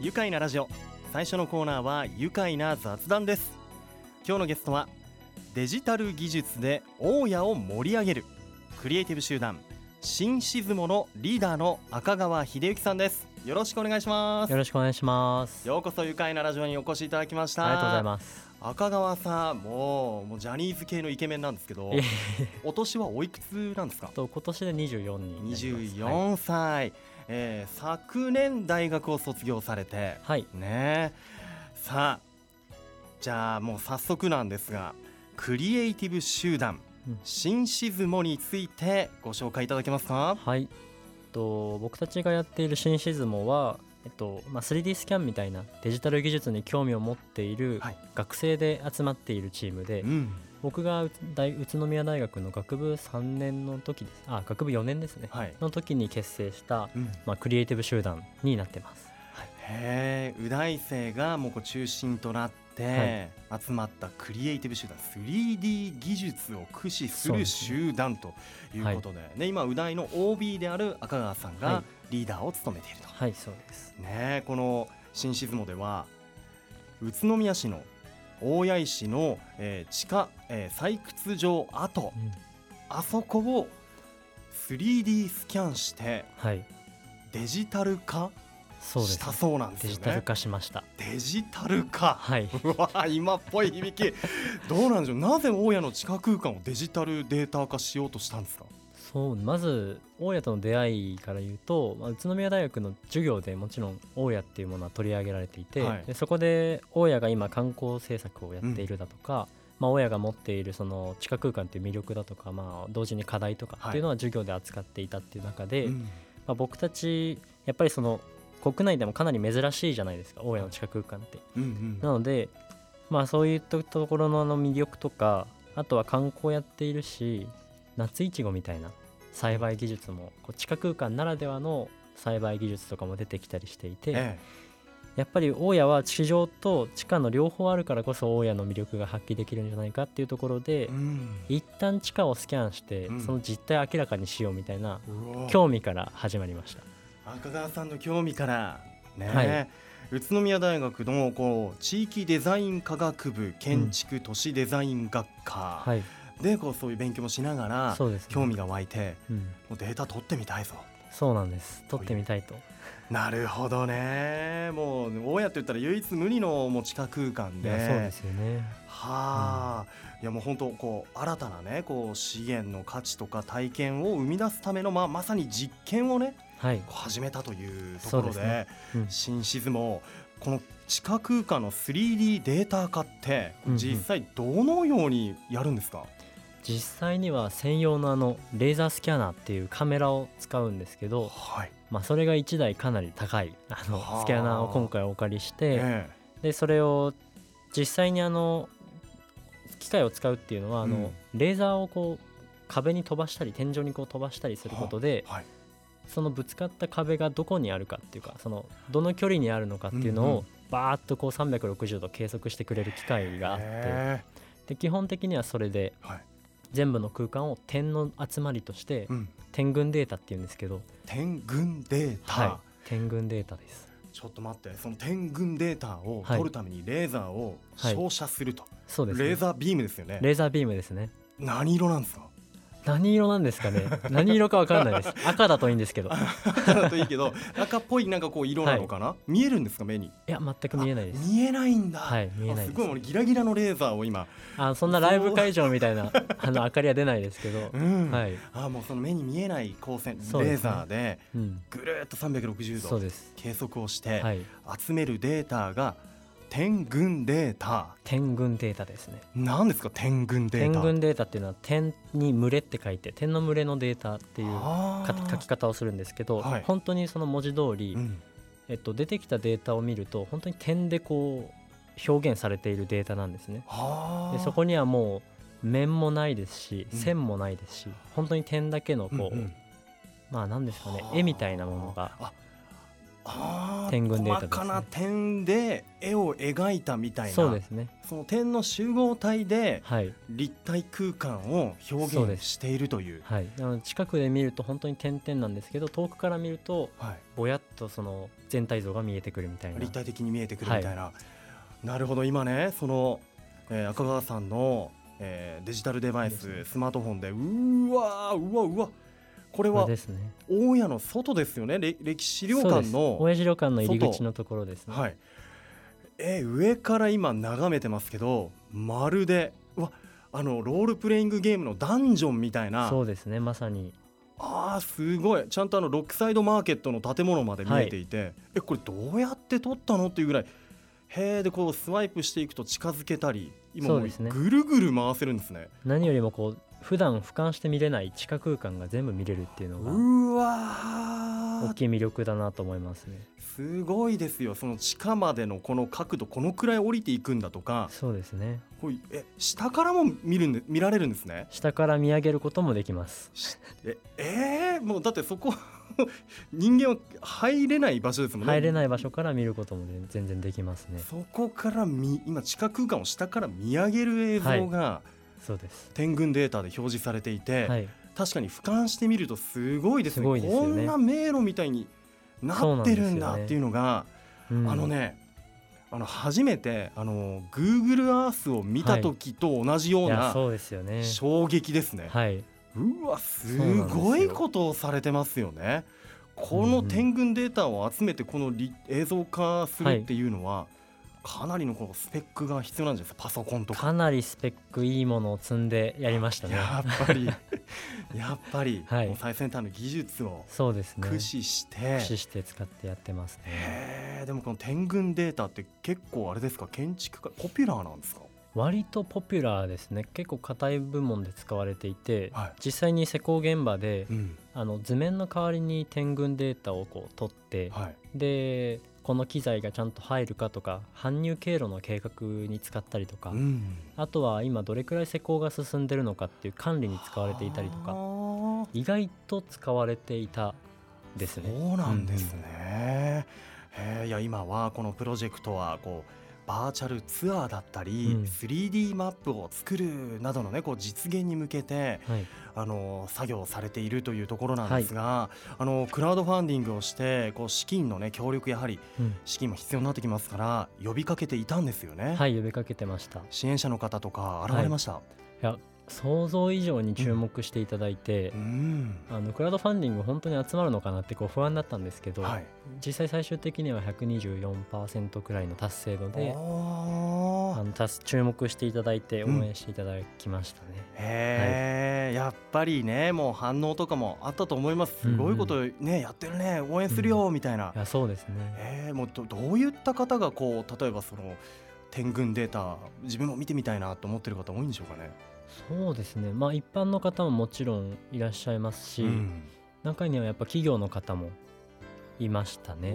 愉快なラジオ。最初のコーナーは愉快な雑談です。今日のゲストはデジタル技術で大家を盛り上げるクリエイティブ集団新シズモのリーダーの赤川秀幸さんです。よろしくお願いします。よろしくお願いします。ようこそ愉快なラジオにお越しいただきました。ありがとうございます。赤川さんもうもうジャニーズ系のイケメンなんですけどお年はおいくつなんですか？と今年で24になります。24歳、えー昨年大学を卒業されてはい、ね。さあじゃあもう早速なんですがクリエイティブ集団うん。新シズモについてご紹介いただけますか？はい、えっと僕たちがやっているシンシズモはえっとまあ 3D スキャンみたいなデジタル技術に興味を持っているはい。学生で集まっているチームで、うん僕が大宇都宮大学の学部3年の時です。あ学部4年ですね、はい、の時に結成した、うん、まあ、クリエイティブ集団になってます。へえ宇大生がもうこう中心となって集まったクリエイティブ集団 3D 技術を駆使する集団ということでね。今宇大の OB である赤川さんがはリーダーを務めていると、はいそうです。ねこの新シズモでは宇都宮市の大谷石の、えー地下、えー採掘場跡うん。あそこを 3D スキャンしてはい。デジタル化したそうなんですよね。デジタル化しました。デジタル化。はい、うわ今っぽい響き。どうなんでしょう。なぜ大家の地下空間をデジタルデータ化しようとしたんですか？そうまず大家との出会いから言うと、まあ、宇都宮大学の授業でもちろん大家っていうものは取り上げられていて、はい。でそこで大家が今観光政策をやっているだとか、まあ、大家が持っているその地下空間っていう魅力だとか、まあ、同時に課題とかっていうのは授業で扱っていたっていう中で、うん。まあ、僕たちやっぱりその国内でもかなり珍しいじゃないですか大家の地下空間って。うんうん。なので、まあ、そういったところの魅力とかあとは観光やっているし夏いちごみたいな栽培技術もこう地下空間ならではの栽培技術とかも出てきたりしていて、えやっぱり大家は地上と地下の両方あるからこそ大家の魅力が発揮できるんじゃないかっていうところでえうん。一旦地下をスキャンしてうん。その実態を明らかにしようみたいな興味から始まりました。赤川さんの興味から。ね、はい。宇都宮大学のこう地域デザイン科学部建築都市デザイン学科。はい、でこうそういう勉強もしながらね。興味が湧いてうん、もうデータ取ってみたいぞ。そうなんです。撮ってみたいと。なるほどね。もう大家って言ったら唯一無二のもう地下空間で。そうですよね。はあ、いやもう本当こう新たなねこう資源の価値とか体験を生み出すためのまあまさに実験をねはい、始めたというところでね。うん。新シズもこの地下空間の 3D データ化ってうんうん。実際どのようにやるんですか、実際には専用のあのレーザースキャナーっていうカメラを使うんですけど、はい、まあ、それが1台かなり高いあのはあ。スキャナーを今回お借りしてえでそれを実際にあの機械を使うっていうのはあの、レーザーをこう壁に飛ばしたり天井にこう飛ばしたりすることでえはい、そのぶつかった壁がどこにあるかっていうかそのどの距離にあるのかっていうのをバーッとこう360度計測してくれる機械があってへで基本的にはそれでえはい全部の空間を点の集まりとしてうん、点群データっていうんですけど、点群データ、はい、点群データです。ちょっと待って。その点群データをはい。取るためにレーザーを照射すると、そうです、ね、レーザービームですよね。レーザービームですね。何色なんですか？何色なんですかね？何色かわかんないです。赤だといいんですけど。いだといいけど 赤っぽいなんかこう色なのかな、見えるんですか目に？や全く見えないです。見えないんだ、はい見えないです。ごい俺ギラギラのレーザーを今、あそんなライブ会場みたいなあの明かりは出ないですけど。うん。はい、あもうその目に見えない光線、レーザーでうん、ぐるっと360度そうです。計測をしてはい。集めるデータが点群データ。点群データですね。何ですか？点群データ。点群データっていうのは点に群れって書いて点の群れのデータっていう書き方をするんですけど、はい。本当にその文字通り、うん。えっと、出てきたデータを見ると本当に点でこう表現されているデータなんですね。はあ。でそこにはもう面もないですしうん。線もないですし、本当に点だけのこう、うんうん。まあ何ですかねはあ。絵みたいなものが点群データですね。細かな点で絵を描いたみたいな。そうですね。その点の集合体ではい。立体空間を表現しているという。はい。なので近くで見ると本当に点々なんですけど遠くから見るとはい。ぼやっとその全体像が見えてくるみたいな。立体的に見えてくるみたいな、なるほど。今ねその、えー赤川さんの、えーデジタルデバイス、ね。スマートフォンでうーわーうわうわこれはですね。大家の外ですよね。れ歴史資料館の親父旅館の入り口のところですね。はい。えー上から今眺めてますけどまるでうわあのロールプレイングゲームのダンジョンみたいな。そうですねまさに。あーすごい。ちゃんとあのロックサイドマーケットの建物まで見えていて、えこれどうやって撮ったの？っていうぐらい。へーでこうスワイプしていくと近づけたり今もうぐるぐる回せるんですね。何よりもこう普段俯瞰して見れない地下空間が全部見れるっていうのがうわー。大きい魅力だなと思いますね。すごいですよ。その地下までのこの角度このくらい降りていくんだとか。そうですね。こういえ下からも見るんで見られるんですね？下から見上げることもできます。ええー？もうだってそこ 人間は入れない場所ですもんね。入れない場所から見ることもね全然できますね。そこから見今地下空間を下から見上げる映像がそうです。点群データで表示されていて、はい。確かに俯瞰してみるとすごいですね。ね。こんな迷路みたいになってるんだっていうのがうんあのねあの初めてあの Google Earth を見た時と同じよい。うやなそうですよね。衝撃ですね。はい。うわすごいことをされてますよね。この点群データを集めてこのり映像化するっていうのは、かなりのこのスペックが必要なんじゃないですか。パソコンとか。かなりスペックいいものを積んでやりましたね。やっぱり。やっぱり、はい。最先端の技術をそうですね。駆使して、駆使して使ってやってますね。でもこの点群データって結構あれですか？建築家ポピュラーなんですか？割とポピュラーですね。結構硬い部門で使われていて、はい。実際に施工現場で、うん。あの図面の代わりに点群データをこう取って、はい。でこの機材がちゃんと入るかとか搬入経路の計画に使ったりとか、うんあとは今どれくらい施工が進んでるのかっていう管理に使われていたりとかは意外と使われていたですね。そうなんですね。へーいや今はこのプロジェクトはこうバーチャルツアーだったり、うん 3D マップを作るなどのねこう実現に向けてはい、あの作業をされているというところなんですが、あのクラウドファンディングをしてこう資金のね協力やはりうん資金も必要になってきますから呼びかけていたんですよね。はい、呼びかけてました。い支援者の方とか現れました。や想像以上に注目していただいて、うん。あのクラウドファンディング本当に集まるのかなってこう不安だったんですけど、はい。実際最終的には124%くらいの達成度であの達注目していただいて応うん援していただきましたね。へえ、やっぱりねもう反応とかもあったと思いますすごいことね、やってるね応援するよみたいな、いやそうですね。えーもうどどういった方がこう例えばその点群データ自分も見てみたいなと思ってる方多いんでしょうかね。そうですね。まあ一般の方ももちろんいらっしゃいますし、うん中にはやっぱ企業の方もいましたね。あ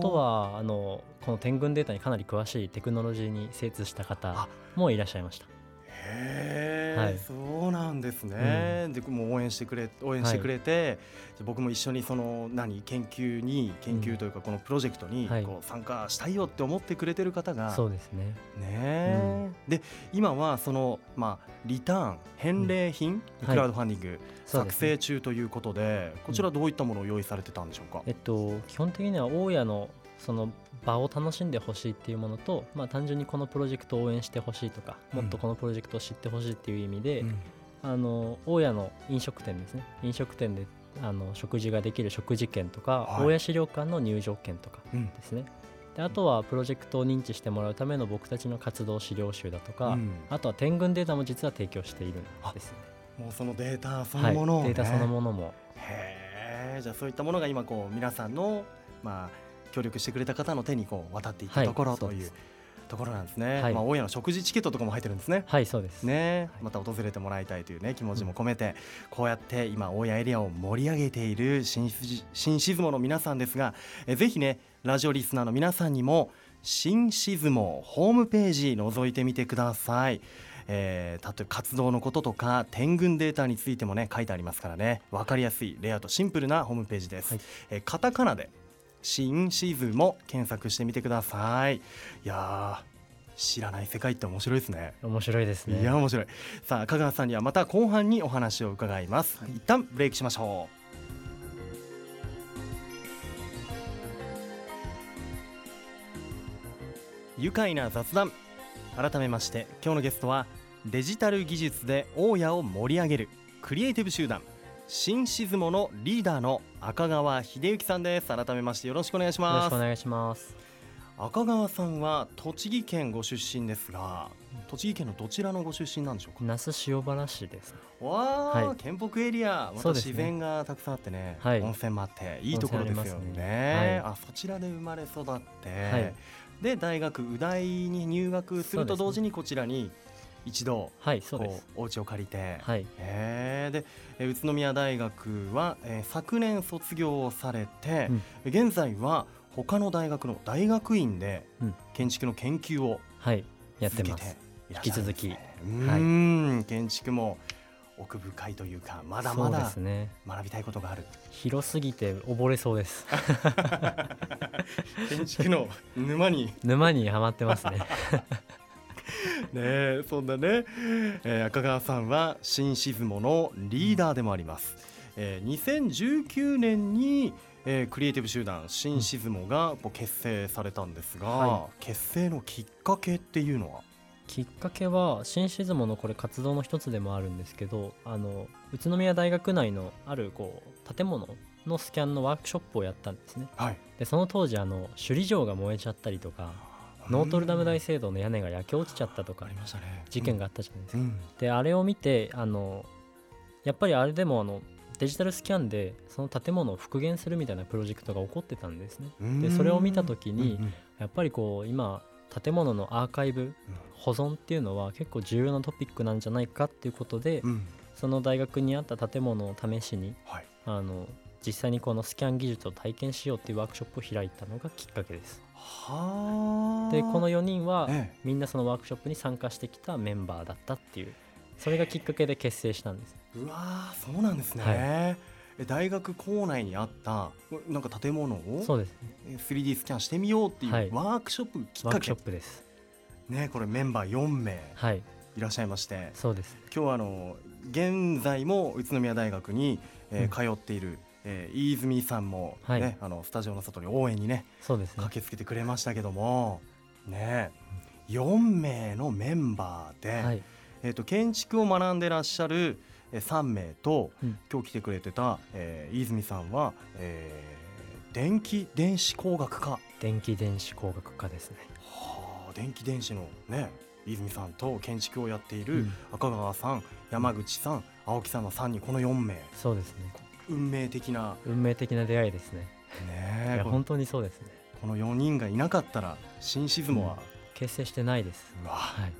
とはあのこの点群データにかなり詳しいテクノロジーに精通した方あもいらっしゃいました。へえ、はい。そうなんですね。でもう応援してくれ応援してくれて、じゃあ僕も一緒にその何研究に研究というかこのプロジェクトにはい。こう参加したいよって思ってくれてる方が、そうですね。ねえ、で今はそのまあリターン返礼品、はい。クラウドファンディング作そうですね。成中ということで、こちらどういったものを用意されてたんでしょうか？えっと基本的には大家のその場を楽しんでほしいっていうものと、まあ、単純にこのプロジェクトを応援してほしいとか、うん。もっとこのプロジェクトを知ってほしいっていう意味で、うん。あの大家の飲食店ですね。飲食店であの食事ができる食事券とか、はい。大家資料館の入場券とかうん。ですね。であとはプロジェクトを認知してもらうための僕たちの活動資料集だとか、うん。あとは点群データも実は提供しているんですね。もうそのデータそのものを、ねはい、データそのものも。へえじゃあそういったものが今こう皆さんのまあ協力してくれた方の手にこう渡っていったはいところというそうですところなんですね。はいまあ大家の食事チケットとかも入ってるんですね。はいそうです。ねはいまた訪れてもらいたいというね気持ちも込めて、こうやって今大家エリアを盛り上げている新し新シズモの皆さんですがえぜひねラジオリスナーの皆さんにも新シズモホームページ覗いてみてください。えー、例えば活動のこととか点群データについてもね書いてありますからね分かりやすいレイアウトシンプルなホームページです、はいえーカタカナで新シズも検索してみてください。いやー知らない世界って面白いですね。面白いですね。いや面白い。さあ香川さんにはまた後半にお話を伺います、一旦ブレイクしましょう。愉快な雑談。改めまして今日のゲストはデジタル技術で大家を盛り上げるクリエイティブ集団新シズモのリーダーの赤川秀幸さんです。改めましてよろしくお願いしよろますしくお願いします。赤川さんは栃木県ご出身ですが栃木県のどちらのご出身なんでしょうか？那須塩原市です。わあ、はい。県北エリア。また自然がたくさんあってねはい。温泉もあっていいところですよね。ね。あそちらで生まれ育って、はい。で大学宇大に入学すると同時にこちらに一度はいそうでこすうお家を借りて、はい。へー。でえー宇都宮大学は、えー昨年卒業をされて、うん。現在は他の大学の大学院でうん。建築の研究をはいやってます。いらっしゃるんですね。引きうーん、建築も奥深いというかまだまだ学びたいことがある。広すぎて溺れそうです。建築の沼に。沼にはまってますね ねえそんなね、えー赤川さんは新シズモのリーダーでもあります、えー2019年に、えークリエイティブ集団新シズモが結成されたんですが、は結成のきっかけっていうのは？きっかけは新シズモのこれ活動の一つでもあるんですけどあの宇都宮大学内のあるこう建物のスキャンのワークショップをやったんですね。はい。でその当時あの首里城が燃えちゃったりとかノートルダム大聖堂の屋根が焼け落ちちゃったとかありましたね。事件があったじゃないですか、うん。であれを見てあのやっぱりあれでもあのデジタルスキャンでその建物を復元するみたいなプロジェクトが起こってたんですね。うん。でそれを見た時にやっぱりこう今建物のアーカイブ保存っていうのは結構重要なトピックなんじゃないかっていうことで、うん。その大学にあった建物を試しにはい。あの実際にこのスキャン技術を体験しようっていうワークショップを開いたのがきっかけです。はあでこの4人はええ。みんなそのワークショップに参加してきたメンバーだったっていうそれがきっかけで結成したんです。うわーそうなんですね、はい。え大学構内にあったなんか建物をそうですね。え 3D スキャンしてみようっていうはい。ワークショップきっワークシかけ、ョップです。ねこれメンバー4名はい。いらっしゃいまして。そうです。今日はあの現在も宇都宮大学に、えーうん。通っている、えー、飯泉さんも、ねはい。あのスタジオの外に応援にねそうですね。駆けつけてくれましたけどもね4名のメンバーで、はい。えー、と建築を学んでらっしゃるえー3名と、うん。今日来てくれてた、えー、飯泉さんは、えー電気電子工学科、は電気電子工学科ですね。あ、電気電子のね飯泉さんと建築をやっているうん。赤川さん、山口さん青木さんの3人この4名。そうですね運命的な。運命的な出会いですね。ね本当にそうですね。この4人がいなかったら新シズモは、結成してないです。うわ。はい、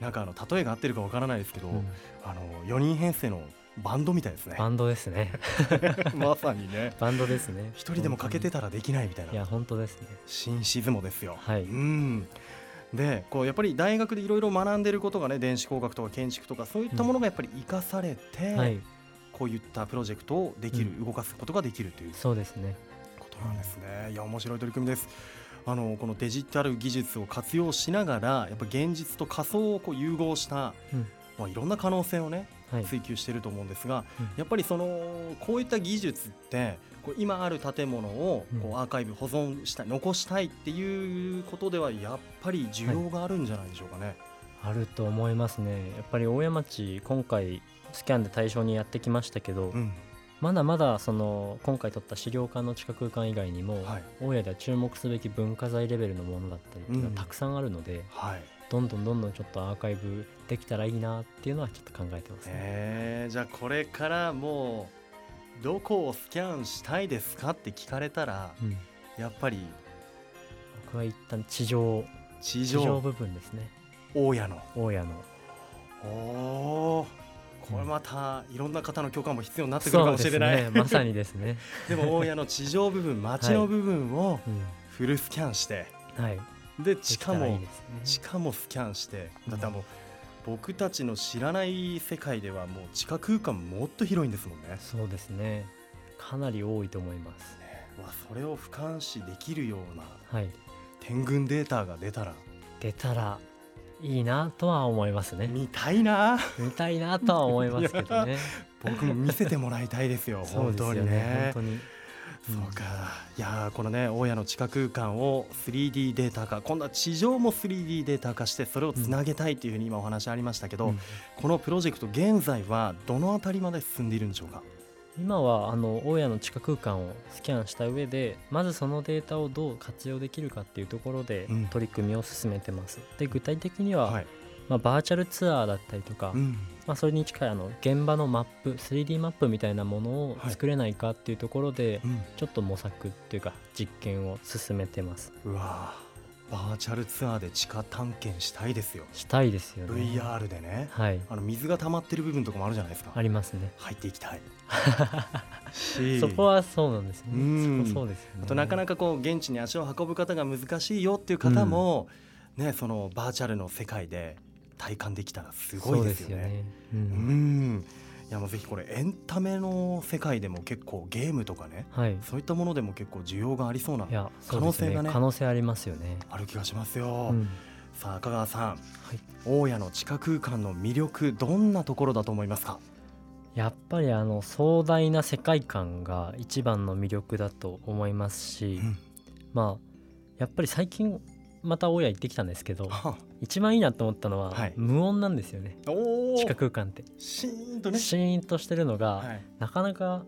なんかあの例えが合ってるかわからないですけど、うん。あの4人編成のバンドみたいですね。バンドですね。まさにね。バンドですね。一人でも欠けてたらできないみたいな。いや本当ですね。新シズモですよ。はい。うん。でこうやっぱり大学でいろいろ学んでることがね電子工学とか建築とかそういったものがやっぱり生かされて、はいこういったプロジェクトをできる、う動かすことができるという。そうですね。ことなんですね。いや面白い取り組みです。あのこのデジタル技術を活用しながらやっぱ現実と仮想をこう融合した、うん。まあ、いろんな可能性をねはい。追求していると思うんですが、うん。やっぱりそのこういった技術ってこう今ある建物をこうん。うアーカイブ保存したい残したいっていうことではやっぱり需要があるんじゃないでしょうかね。あると思いますね。やっぱり大谷町今回スキャンで対象にやってきましたけど、うん。まだまだその今回撮った資料館の地下空間以外にも、はい。大谷では注目すべき文化財レベルのものだったりっていうのうん。がたくさんあるので、はい。どんどんどんどんちょっとアーカイブできたらいいなっていうのはちょっと考えてますね。えー。じゃあこれからもうどこをスキャンしたいですかって聞かれたらうん、やっぱり僕は一旦地上。地上部分ですね大家の。大谷の。おー。これまたいろんな方の許可も必要になってくるかもしれない、ね。まさにですね、でも大家の地上部分街の部分をうん、フルスキャンして、はい。で地下できたらいもね。地下もスキャンして。うん。だってもう僕たちの知らない世界ではもう地下空間もっと広いんですもんね。そうですね。かなり多いと思います。わそれを俯瞰視できるようなはい。天群データが出たら。出たらいいなとは思いますね。見たいな。見たいなとは思いますけどね。僕も見せてもらいたいですよ。本当ですよねにね。本当に。そうか。いやーこのね大家の地下空間を 3D データ化。今度は地上も 3D データ化してそれをつなげたいというふうに今お話ありましたけど、うん。このプロジェクト現在はどのあたりまで進んでいるんでしょうか？今はあの大家の地下空間をスキャンした上でまずそのデータをどう活用できるかっていうところでうん。取り組みを進めてます。で具体的には、はい、まあ、バーチャルツアーだったりとか、うん。まあ、それに近いあの現場のマップ 3D マップみたいなものをはい。作れないかっていうところで、うん。ちょっと模索っていうか実験を進めてます。うわーバーチャルツアーで地下探検したいですよ。したいですよね。VR でね。はい。あの水が溜まってる部分とかもあるじゃないですか。ありますね。入っていきたい。し。そこはそうなんですね。うん。そこそうですよね。あとなかなかこう現地に足を運ぶ方が難しいよっていう方も、ねそのバーチャルの世界で体感できたらすごいですよね。そうよね。ううんんいやもうぜひこれエンタメの世界でも結構ゲームとかねはい。そういったものでも結構需要がありそうな可能性がねね可能性ありますよね。ある気がしますよ。うんさあ香川さん、い大家の地下空間の魅力どんなところだと思いますか？やっぱりあの壮大な世界観が一番の魅力だと思いますし、うんまあやっぱり最近また大家行ってきたんですけど は一番いいなと思ったのは、はい。無音なんですよね。おお地下空間って。シーンとね。シーンとしてるのが、はい。なかなか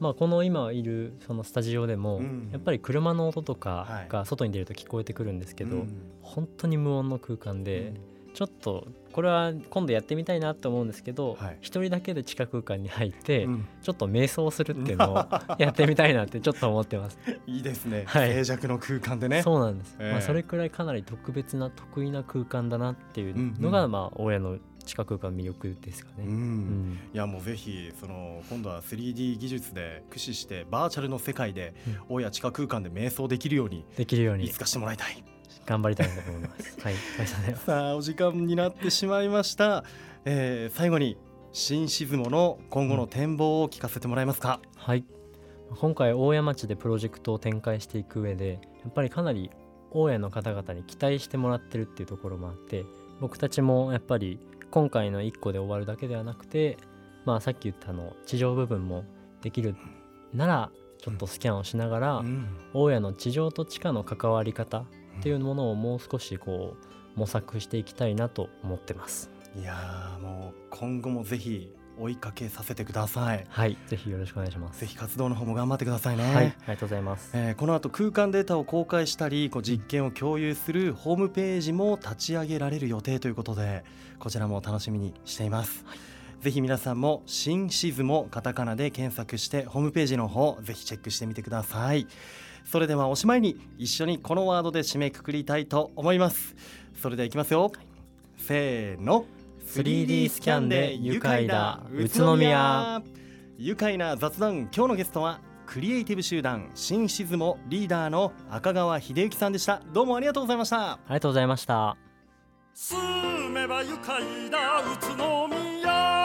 まあこの今いるそのスタジオでも、うん。やっぱり車の音とはい。かが外に出ると聞こえてくるんですけど、うん。本当に無音の空間で、ちょっとこれは今度やってみたいなと思うんですけどはい。一、人だけで地下空間に入って、うん。ちょっと瞑想するっていうのを やってみたいなってちょっと思ってます。いいですね、はい。静寂の空間でね。そうなんです、ええ。まあ、それくらいかなり特別な得意な空間だなっていうのが、うんうん。まあ親の地下空間の魅力ですかね。うんうん。いやもうぜひその今度は 3D 技術で駆使してバーチャルの世界でうん。大家地下空間で瞑想できるようにできるように。いつかしてもらいたい。頑張りたいなと思います。はい、ありがとうございます。さあお時間になってしまいました。えー最後に新シズモの今後の展望を聞かせてもらえますか？はい今回大谷町でプロジェクトを展開していく上でやっぱりかなり大家の方々に期待してもらってるっていうところもあって僕たちもやっぱり今回の1個で終わるだけではなくてまあさっき言ったあの地上部分もできるならちょっとスキャンをしながら、うん大家の地上と地下の関わり方っていうものをもう少しこう模索していきたいなと思ってます。いやーもう今後もぜひ追いかけさせてください。はい、ぜひよろしくお願いします。ぜひ活動の方も頑張ってくださいね。はい、ありがとうございます。えーこの後空間データを公開したりこう実験を共有するホームページも立ち上げられる予定ということでこちらも楽しみにしています、ぜひ皆さんも新シズもカタカナで検索してホームページの方ぜひチェックしてみてくださいそれではおしまいに一緒にこのワードで締めくくりたいと思います。それではいきますよ、せーの。3D スキャンで愉快だ宇都宮。愉快な雑談今日のゲストはクリエイティブ集団新シズモリーダーの赤川秀幸さんでした。どうもありがとうございました。ありがとうございました。住めば愉快だ宇都宮